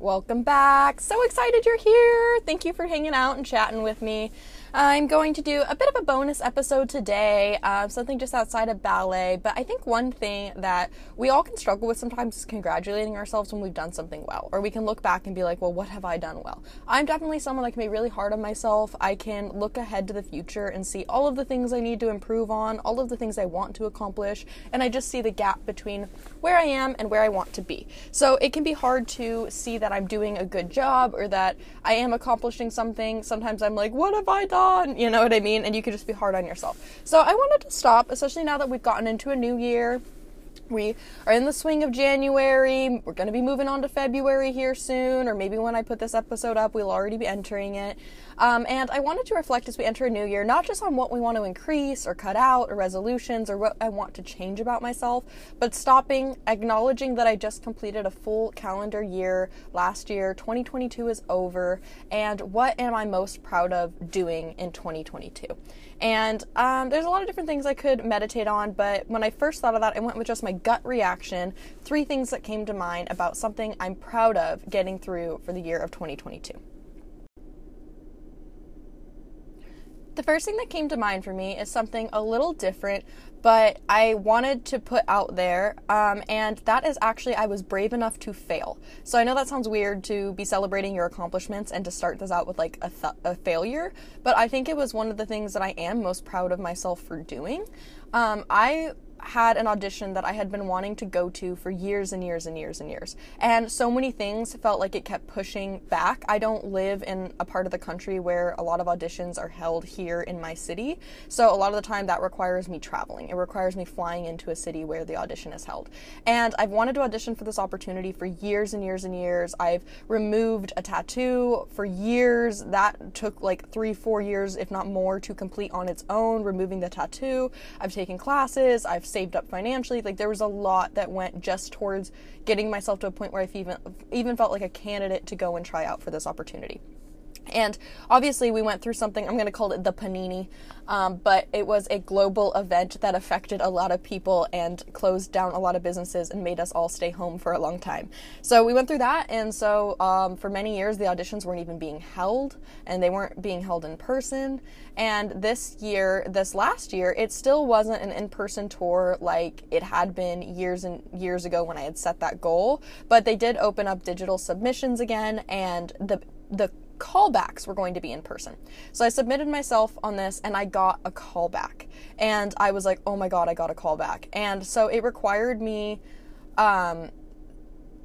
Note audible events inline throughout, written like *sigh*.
Welcome back. So excited you're here. Thank you for hanging out and chatting with me. I'm going to do a bit of a bonus episode today, uh, something just outside of ballet. But I think one thing that we all can struggle with sometimes is congratulating ourselves when we've done something well. Or we can look back and be like, well, what have I done well? I'm definitely someone that can be really hard on myself. I can look ahead to the future and see all of the things I need to improve on, all of the things I want to accomplish, and I just see the gap between where I am and where I want to be. So it can be hard to see that I'm doing a good job or that I am accomplishing something. Sometimes I'm like, what have I done? On, you know what I mean? And you could just be hard on yourself. So I wanted to stop, especially now that we've gotten into a new year. We are in the swing of January. We're going to be moving on to February here soon, or maybe when I put this episode up, we'll already be entering it. Um, and I wanted to reflect as we enter a new year, not just on what we want to increase or cut out, or resolutions, or what I want to change about myself, but stopping, acknowledging that I just completed a full calendar year last year. 2022 is over, and what am I most proud of doing in 2022? And um, there's a lot of different things I could meditate on, but when I first thought of that, I went with just my gut reaction. Three things that came to mind about something I'm proud of getting through for the year of 2022. The first thing that came to mind for me is something a little different, but I wanted to put out there, um, and that is actually I was brave enough to fail. So I know that sounds weird to be celebrating your accomplishments and to start this out with like a, th- a failure, but I think it was one of the things that I am most proud of myself for doing. Um, I had an audition that I had been wanting to go to for years and years and years and years. And so many things felt like it kept pushing back. I don't live in a part of the country where a lot of auditions are held here in my city. So a lot of the time that requires me traveling. It requires me flying into a city where the audition is held. And I've wanted to audition for this opportunity for years and years and years. I've removed a tattoo for years. That took like three, four years, if not more, to complete on its own, removing the tattoo. I've taken classes. I've saved up financially. Like there was a lot that went just towards getting myself to a point where I even even felt like a candidate to go and try out for this opportunity. And obviously, we went through something, I'm going to call it the Panini, um, but it was a global event that affected a lot of people and closed down a lot of businesses and made us all stay home for a long time. So we went through that, and so um, for many years, the auditions weren't even being held, and they weren't being held in person. And this year, this last year, it still wasn't an in person tour like it had been years and years ago when I had set that goal, but they did open up digital submissions again, and the the callbacks were going to be in person. So I submitted myself on this and I got a callback. And I was like, oh my God, I got a callback. And so it required me um,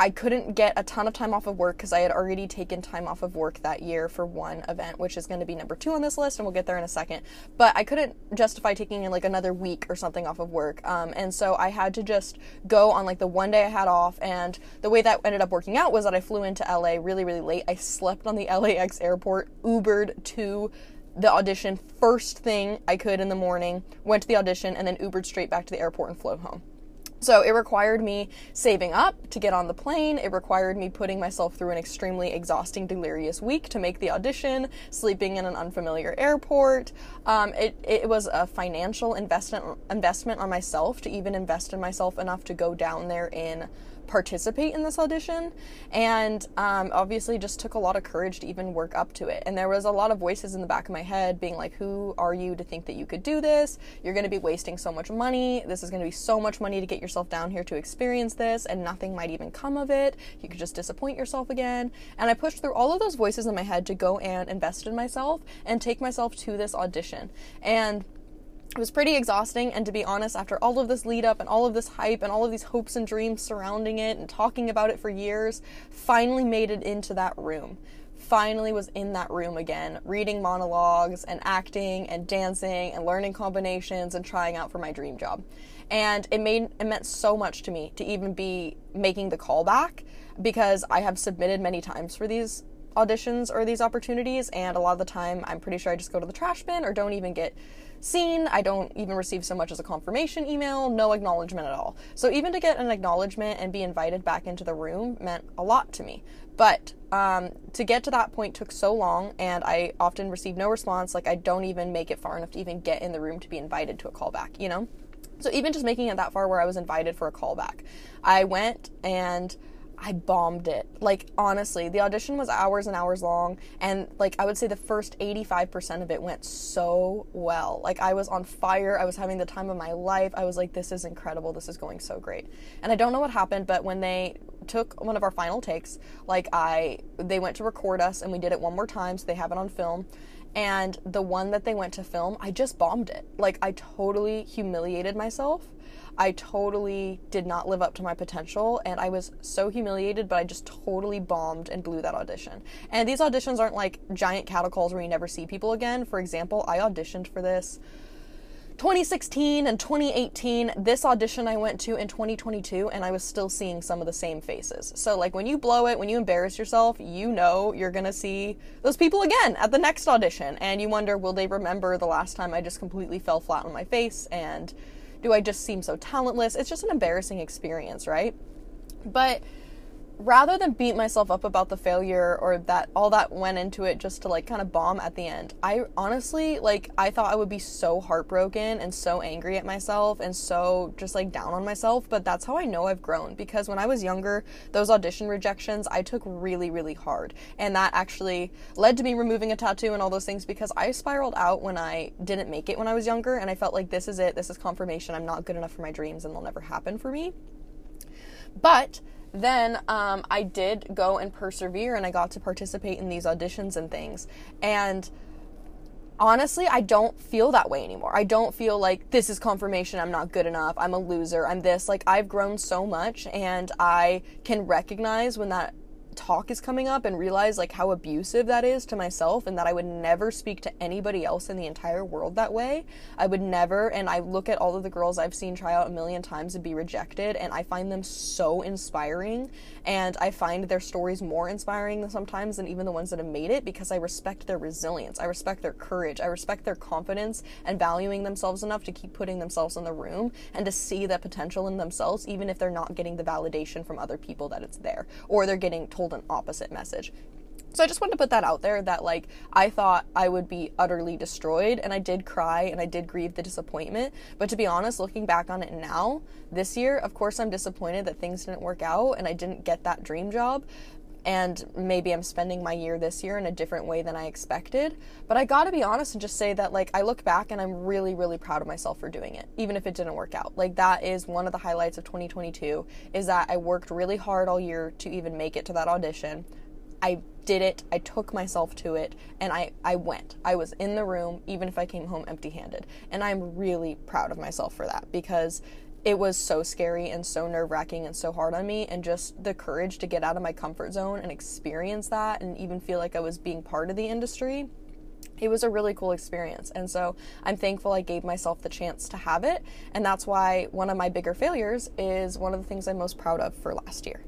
I couldn't get a ton of time off of work because I had already taken time off of work that year for one event, which is going to be number two on this list, and we'll get there in a second. But I couldn't justify taking in like another week or something off of work, um, and so I had to just go on like the one day I had off. And the way that ended up working out was that I flew into LA really, really late. I slept on the *laughs* LAX airport, Ubered to the audition first thing I could in the morning, went to the audition, and then Ubered straight back to the airport and flew home. So it required me saving up to get on the plane. It required me putting myself through an extremely exhausting, delirious week to make the audition, sleeping in an unfamiliar airport. Um, it, it was a financial investment investment on myself to even invest in myself enough to go down there in participate in this audition and um, obviously just took a lot of courage to even work up to it. And there was a lot of voices in the back of my head being like who are you to think that you could do this? You're going to be wasting so much money. This is going to be so much money to get yourself down here to experience this and nothing might even come of it. You could just disappoint yourself again. And i pushed through all of those voices in my head to go and invest in myself and take myself to this audition. And it was pretty exhausting and to be honest after all of this lead up and all of this hype and all of these hopes and dreams surrounding it and talking about it for years finally made it into that room. Finally was in that room again reading monologues and acting and dancing and learning combinations and trying out for my dream job. And it made it meant so much to me to even be making the callback because I have submitted many times for these auditions or these opportunities and a lot of the time I'm pretty sure I just go to the trash bin or don't even get seen. I don't even receive so much as a confirmation email, no acknowledgement at all. So even to get an acknowledgement and be invited back into the room meant a lot to me. But um, to get to that point took so long, and I often receive no response. Like I don't even make it far enough to even get in the room to be invited to a callback. You know. So even just making it that far where I was invited for a callback, I went and I bombed it. Like, honestly, the audition was hours and hours long, and like, I would say the first 85% of it went so well. Like, I was on fire. I was having the time of my life. I was like, this is incredible. This is going so great. And I don't know what happened, but when they took one of our final takes, like, I, they went to record us, and we did it one more time, so they have it on film. And the one that they went to film, I just bombed it. Like, I totally humiliated myself I totally did not live up to my potential and I was so humiliated, but I just totally bombed and blew that audition. And these auditions aren't like giant cattle calls where you never see people again. For example, I auditioned for this 2016 and 2018 this audition i went to in 2022 and i was still seeing some of the same faces so like when you blow it when you embarrass yourself you know you're gonna see those people again at the next audition and you wonder will they remember the last time i just completely fell flat on my face and do I just seem so talentless? It's just an embarrassing experience, right? But rather than beat myself up about the failure or that all that went into it just to like kind of bomb at the end i honestly like i thought i would be so heartbroken and so angry at myself and so just like down on myself but that's how i know i've grown because when i was younger those audition rejections i took really really hard and that actually led to me removing a tattoo and all those things because i spiraled out when i didn't make it when i was younger and i felt like this is it this is confirmation i'm not good enough for my dreams and they'll never happen for me but then um, I did go and persevere and I got to participate in these auditions and things. And honestly, I don't feel that way anymore. I don't feel like this is confirmation I'm not good enough, I'm a loser, I'm this. Like, I've grown so much and I can recognize when that talk is coming up and realize like how abusive that is to myself and that I would never speak to anybody else in the entire world that way. I would never and I look at all of the girls I've seen try out a million times and be rejected and I find them so inspiring and I find their stories more inspiring sometimes than even the ones that have made it because I respect their resilience. I respect their courage. I respect their confidence and valuing themselves enough to keep putting themselves in the room and to see that potential in themselves even if they're not getting the validation from other people that it's there or they're getting told an opposite message. So I just wanted to put that out there that like I thought I would be utterly destroyed and I did cry and I did grieve the disappointment. But to be honest, looking back on it now, this year, of course I'm disappointed that things didn't work out and I didn't get that dream job and maybe I'm spending my year this year in a different way than I expected. But I gotta be honest and just say that, like, I look back and I'm really, really proud of myself for doing it, even if it didn't work out. Like, that is one of the highlights of 2022 is that I worked really hard all year to even make it to that audition. I did it, I took myself to it, and I, I went. I was in the room, even if I came home empty handed. And I'm really proud of myself for that because it was so scary and so nerve wracking and so hard on me. And just the courage to get out of my comfort zone and experience that and even feel like I was being part of the industry. It was a really cool experience. And so I'm thankful I gave myself the chance to have it. And that's why one of my bigger failures is one of the things I'm most proud of for last year.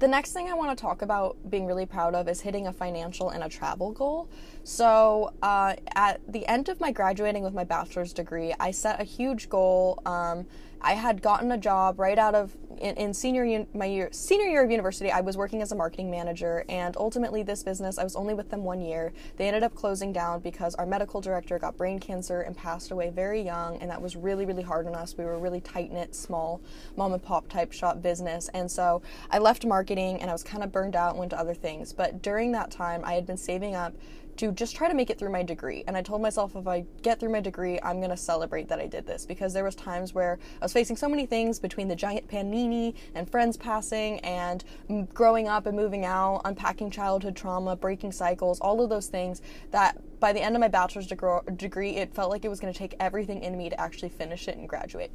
The next thing I want to talk about being really proud of is hitting a financial and a travel goal. So, uh, at the end of my graduating with my bachelor's degree, I set a huge goal. Um, I had gotten a job right out of in, in senior my year senior year of university. I was working as a marketing manager, and ultimately, this business I was only with them one year. They ended up closing down because our medical director got brain cancer and passed away very young, and that was really really hard on us. We were really tight knit, small mom and pop type shop business, and so I left marketing and I was kind of burned out and went to other things. But during that time, I had been saving up to just try to make it through my degree. And I told myself if I get through my degree, I'm going to celebrate that I did this because there was times where I was facing so many things between the giant panini and friends passing and growing up and moving out, unpacking childhood trauma, breaking cycles, all of those things that by the end of my bachelor's degree, it felt like it was going to take everything in me to actually finish it and graduate.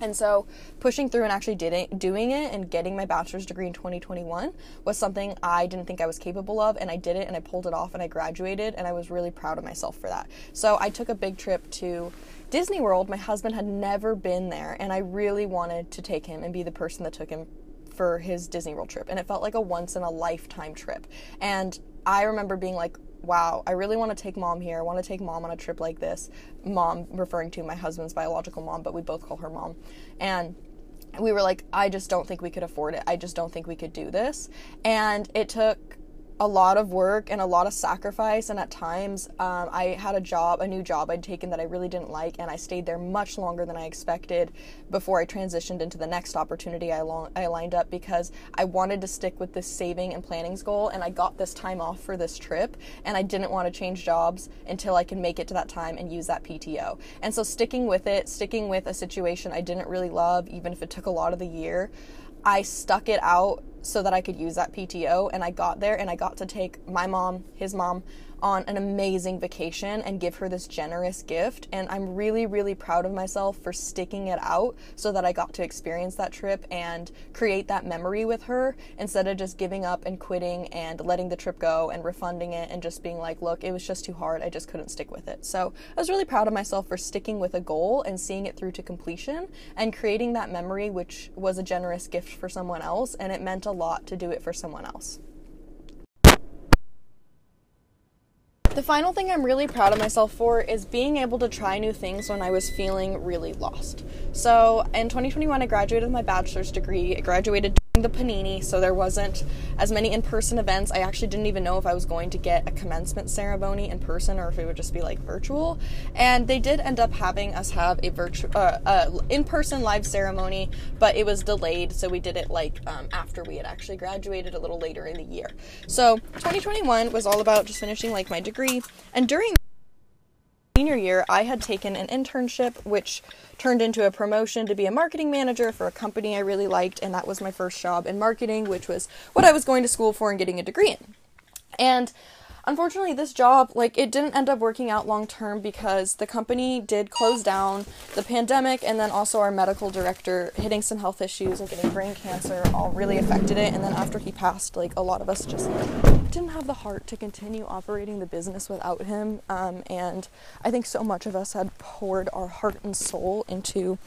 And so, pushing through and actually did doing it and getting my bachelor's degree in 2021 was something I didn't think I was capable of, and I did it and I pulled it off and I graduated, and I was really proud of myself for that. So, I took a big trip to Disney World. My husband had never been there, and I really wanted to take him and be the person that took him for his Disney World trip. And it felt like a once in a lifetime trip. And I remember being like, wow, I really want to take mom here. I want to take mom on a trip like this. Mom, referring to my husband's biological mom, but we both call her mom. And we were like, I just don't think we could afford it. I just don't think we could do this. And it took a lot of work and a lot of sacrifice and at times um, i had a job a new job i'd taken that i really didn't like and i stayed there much longer than i expected before i transitioned into the next opportunity i, long, I lined up because i wanted to stick with this saving and planning's goal and i got this time off for this trip and i didn't want to change jobs until i could make it to that time and use that pto and so sticking with it sticking with a situation i didn't really love even if it took a lot of the year I stuck it out so that I could use that PTO. And I got there and I got to take my mom, his mom, on an amazing vacation and give her this generous gift. And I'm really, really proud of myself for sticking it out so that I got to experience that trip and create that memory with her instead of just giving up and quitting and letting the trip go and refunding it and just being like, look, it was just too hard. I just couldn't stick with it. So I was really proud of myself for sticking with a goal and seeing it through to completion and creating that memory, which was a generous gift for someone else. And it meant a lot to do it for someone else. The final thing I'm really proud of myself for is being able to try new things when I was feeling really lost. So, in 2021, I graduated with my bachelor's degree. I graduated the panini so there wasn't as many in-person events. I actually didn't even know if i was going to get a commencement ceremony in person or if it would just be like virtual. And they did end up having us have a virtual uh, uh, in-person live ceremony but it was delayed so we did it like um, after we had actually graduated a little later in the year. So 2021 was all about just finishing like my degree. And during senior year, I had taken an internship, which turned into a promotion to be a marketing manager for a company I really liked, and that was my first job in marketing, which was what I was going to school for and getting a degree in. And unfortunately this job like it didn't end up working out long term because the company did close down the pandemic and then also our medical director hitting some health issues and getting brain cancer all really affected it. And then after he passed like a lot of us just didn't have the heart to continue operating the business without him. Um, and i think so much of us had poured our heart and soul into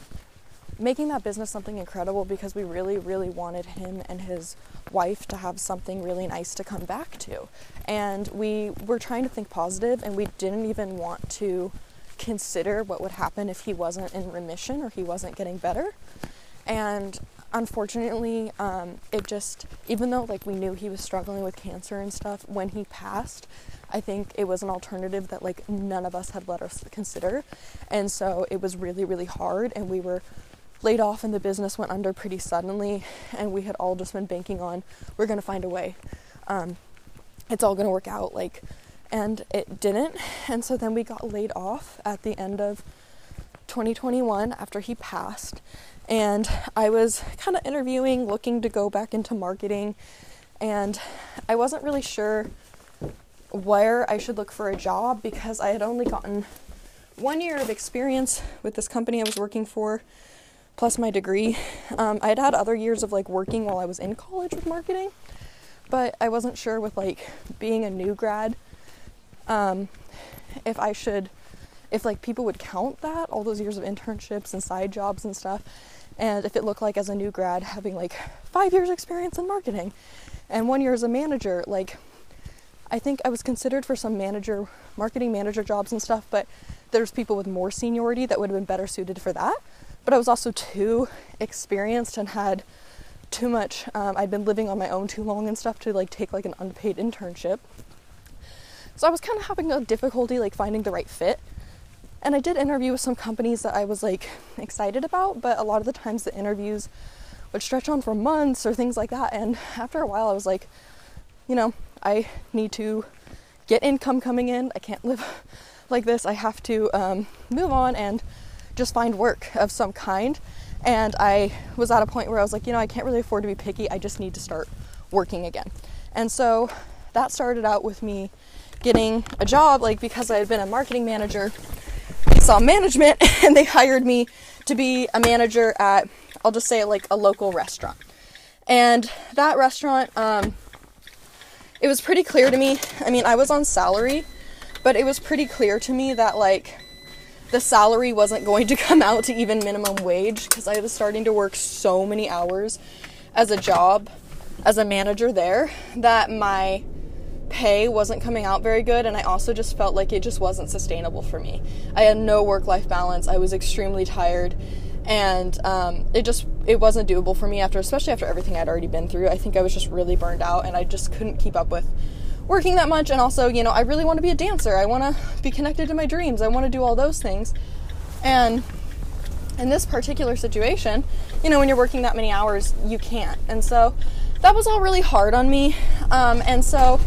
making that business something incredible because we really, really wanted him and his wife to have something really nice to come back to. And we were trying to think positive and we didn't even want to consider what would happen if he wasn't in remission or he wasn't getting better. And unfortunately, um, it just, even though like we knew he was struggling with cancer and stuff, when he passed, I think it was an alternative that like none of us had let us consider. And so it was really, really hard and we were laid off and the business went under pretty suddenly and we had all just been banking on we're going to find a way. Um, it's all going to work out like and it didn't. And so then we got laid off at the end of 2021 after he passed. And i was kind of interviewing looking to go back into marketing and i wasn't really sure where i should look for a job because i had only gotten one year of experience with this company i was working for plus my degree. *laughs* Um, I had had other years of like working while I was in college with marketing, but I wasn't sure with like being a new grad um, if I should, if like people would count that all those years of internships and side jobs and stuff, and if it looked like as a new grad having like five years experience in marketing and one year as a manager, like I think I was considered for some manager, marketing manager jobs and stuff, but there's people with more seniority that would have been better suited for that but I was also too experienced and had too much. Um, I'd been living on my own too long and stuff to like take like an unpaid internship. So I was kind of having a difficulty like finding the right fit. And I did interview with some companies that I was like excited about, but a lot of the times the interviews would stretch on for months or things like that. And after a while, I was like, you know, I need to get income coming in. I can't live *laughs* like this. I have to um, move on and just find work of some kind. And I was at a point where I was like, you know, I can't really afford to be picky. I just need to start working again. And so that started out with me getting a job, like because I had been a marketing manager, they saw management *laughs* and they hired me to be a manager at, I'll just say, like a local restaurant. And that restaurant, um, it was pretty clear to me. I mean, I was on salary, but it was pretty clear to me that, like, the salary wasn't going to *laughs* come out to even minimum wage because I was starting to work so many hours as a job as a manager there that my pay wasn't coming out very good and I also just felt like it just wasn't sustainable for me. I had no work life balance. I was extremely tired and um, it just it wasn't doable for me after especially after everything i'd already been through i think i was just really burned out and i just couldn't keep up with working that much and also you know i really want to be a dancer. I want to be connected to my dreams. I want to do all those things. And in this particular situation you know when you're working that many hours you can't. And so that was all really hard on me. Um, and so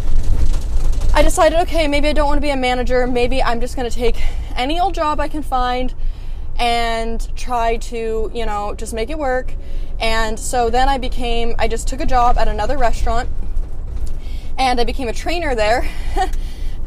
i decided okay maybe i don't want to be a manager. Maybe i'm just going to take any old job i can find and try to, you know, just make it work. And so then I became, I just took a job at another restaurant and I became a trainer there *laughs*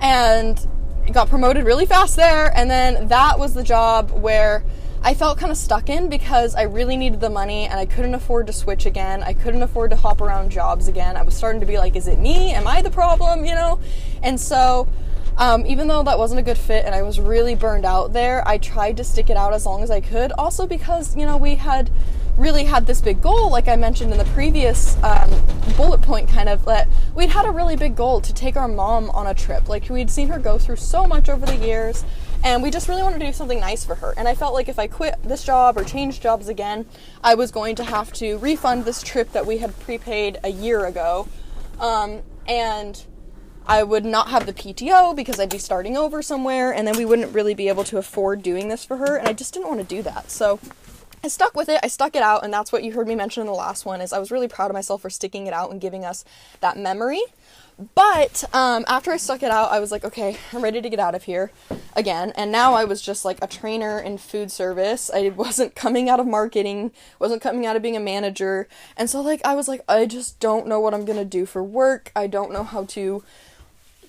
and got promoted really fast there. And then that was the job where I felt kind of stuck in because I really needed the money and I couldn't afford to switch again. I couldn't afford to hop around jobs again. I was starting to be like, is it me? Am I the problem? You know? And so um, even though that wasn't a good fit and I was really burned out there, I tried to stick it out as long as I could. Also, because, you know, we had really had this big goal, like I mentioned in the previous um, bullet point, kind of that we'd had a really big goal to take our mom on a trip. Like, we'd seen her go through so much over the years, and we just really wanted to do something nice for her. And I felt like if I quit this job or changed jobs again, I was going to have to refund this trip that we had prepaid a year ago. Um, and I would not have the PTO because I'd be starting over somewhere, and then we wouldn't really be able to afford doing this for her, and I just didn't want to do that. So I stuck with it. I stuck it out, and that's what you heard me mention in the last one. Is I was really proud of myself for sticking it out and giving us that memory. But um, after I stuck it out, I was like, okay, I'm ready to get out of here again. And now I was just like a trainer in food service. I wasn't *laughs* coming out of marketing, wasn't coming out of being a manager. And so, like, I was like, I just don't know what I'm gonna do for work. I don't know how to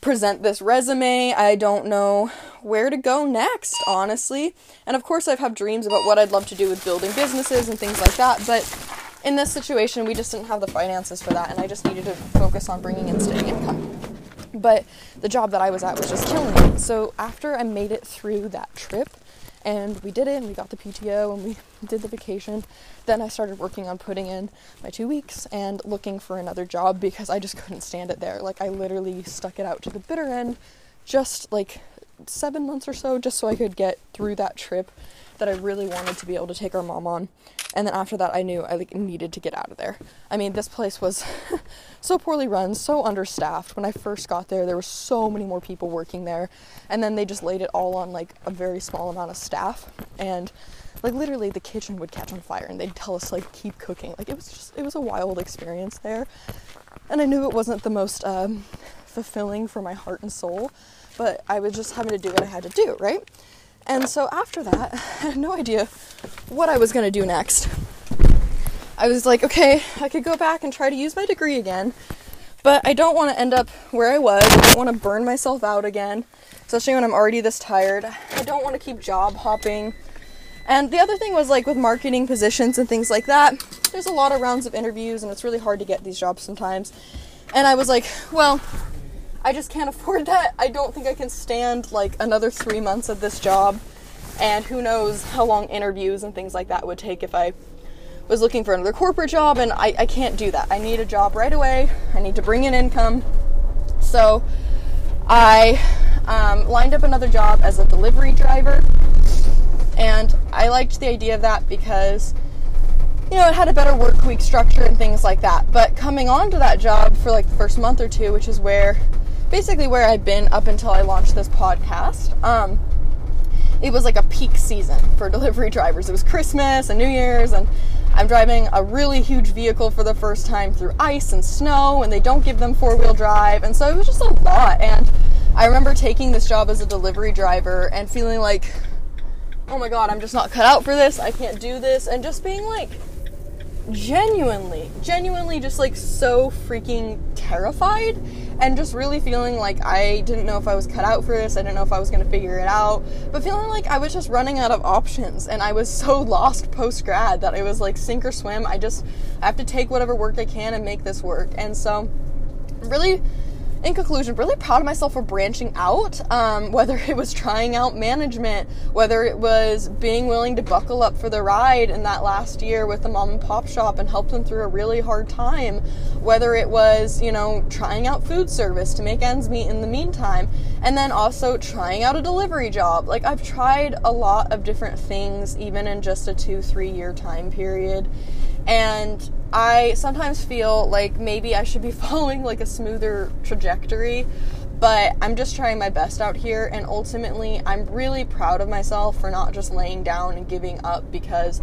present this resume. I don't know where to go next, honestly. And of course, I've had dreams about what I'd love to do with building businesses and things like that, but in this situation, we just didn't have the finances for that, and I just needed to focus on bringing in steady income. But the job that I was at was just killing me. So after I made it through that trip, and we did it and we got the PTO and we *laughs* did the vacation. Then I started working on putting in my two weeks and looking for another job because I just *laughs* couldn't stand it there. Like I literally stuck it out to the bitter end, just like seven months or so, just so I could get through that trip that I really wanted to be able to take our mom on. And then after that, I knew I like needed to get out of there. I mean, this place was *laughs* so poorly run, so understaffed. When I first got there, there were so many more people working there, and then they just laid it all on like a very small amount of staff. And like literally, the kitchen would catch on fire, and they'd tell us like keep cooking. Like it was just it was a wild experience there, and I knew it wasn't the most um, fulfilling for my heart and soul, but I was just having to do what I had to do, right? And so after that, *laughs* I had no idea what I was going to do next. I was like, okay, I could go back and try to use my degree again, but I don't want to end up where I was. I don't want to burn myself out again, especially when I'm already this tired. I don't want to keep job hopping. And the other thing was like with marketing positions and things like that, there's a lot of rounds of interviews and it's really hard to get these jobs sometimes. And I was like, well, I just can't afford that. I don't think I can stand like another three months of this job. And who knows how long interviews and things like that would take if I was looking for another corporate job. And I, I can't do that. I need a job right away. I need to bring in income. So I um, lined up another job as a delivery driver. And I liked the idea of that because you know, it had a better work week structure and things like that. But coming on to that job for like the first month or two, which is where basically where I've been up until I launched this podcast. Um, it was like a peak season for *laughs* delivery drivers. It was Christmas and New Year's, and I'm driving a really huge vehicle for the first time through ice and snow, and they don't give them four wheel drive, and so it was just a lot. And I remember taking this job as a delivery driver and feeling like, oh my god, I'm just not cut out for this, I can't do this, and just being like, genuinely, genuinely just like so freaking terrified and just really feeling like I didn't know if I was cut out for this. I didn't know if I was going to figure it out, but feeling like I was just running out of options and I was *laughs* so lost post grad that it was like sink or swim. I just I have to take whatever work I can and make this work. And so really in conclusion, really proud of myself for branching out, um, *laughs* whether it was trying out management, whether it was being willing to buckle up for the ride in that last year with the mom and pop shop and help them through a really hard time, whether it was, you know, trying out food service to make ends meet in the meantime, and then also trying out a delivery job. Like, I've tried a lot of different things, even in just a two, three year time period. And I sometimes feel like maybe I should be *laughs* following like a smoother trajectory, but I'm just trying my best out here. And ultimately, I'm really proud of myself for not just laying down and giving up because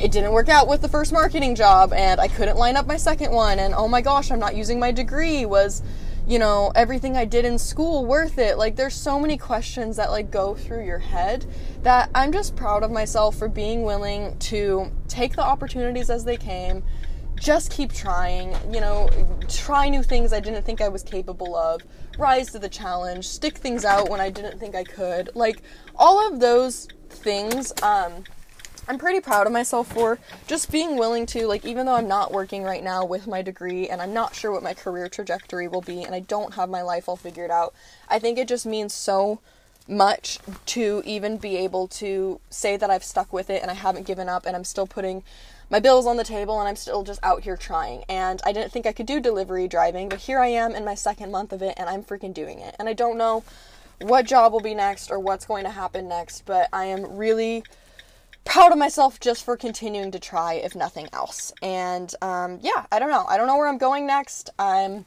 it didn't work out with the first marketing job and I couldn't line up my second one. And oh my gosh, I'm not using my degree. Was you know, everything I did in school worth it? Like there's so many questions that like go through your head that I'm just proud of myself for being willing to take the opportunities as they came. Just keep trying, you know, try new things I didn't think I was capable of, rise to the challenge, stick things out when I didn't think I could. Like all of those things um I'm pretty proud of myself for just being willing to, like, even though I'm not working right now with my degree and I'm not sure what my career trajectory will be and I don't have my life all figured out, I think it just means so much to even be able to say that I've stuck with it and I haven't given up and I'm still putting my bills on the table and I'm still just out here trying. And I didn't think I could do delivery driving, but here I am in my second month of it and I'm freaking doing it. And I don't know what job will be next or what's going to happen next, but I am really proud of myself just for continuing to try, if nothing else. And um, yeah, I don't know. I don't know where I'm going next. I'm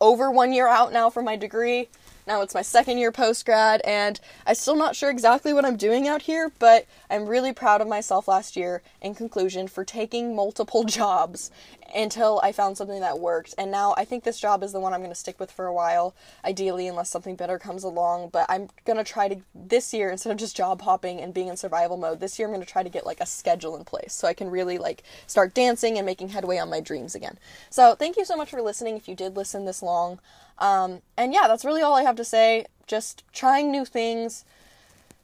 over one year out now from my degree. Now it's my second year post grad, and I'm still not sure exactly what I'm doing out here, but I'm really proud of myself last year, in conclusion, for taking multiple *laughs* jobs until I found something that worked. And now I think this job is the one I'm going to stick with for a while, ideally, unless something better comes along. But I'm going to try to, this year, instead of just job hopping and being in survival mode, this year I'm going to try to get like a schedule in place so I can really like start dancing and making headway on my dreams again. So thank you so much for listening if you did listen this long. Um, and yeah, that's really all I have to say. Just trying new things.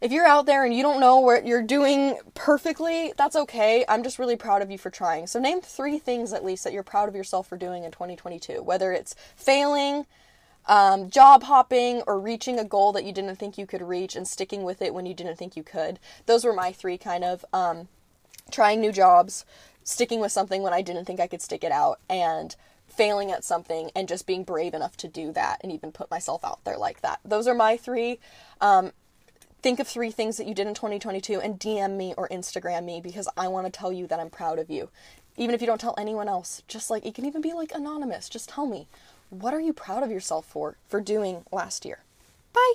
If you're out there and you don't know what you're doing perfectly, that's okay. I'm just really proud of you for trying. So, name three things at least that you're proud of yourself for doing in 2022, whether it's failing, um, job hopping, or reaching a goal that you didn't think you could reach and sticking with it when you didn't think you could. Those were my three kind of um, trying new jobs, sticking with something when I didn't think I could stick it out, and failing at something and just being brave enough to do that and even put myself out there like that. Those are my three. Um, think of three things that you did in 2022 and DM me or Instagram me because I want to tell you that I'm proud of you. Even if you don't tell anyone else, just like it can even be like anonymous. Just tell me, what are you proud of yourself for for doing last year? Bye.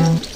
Bye.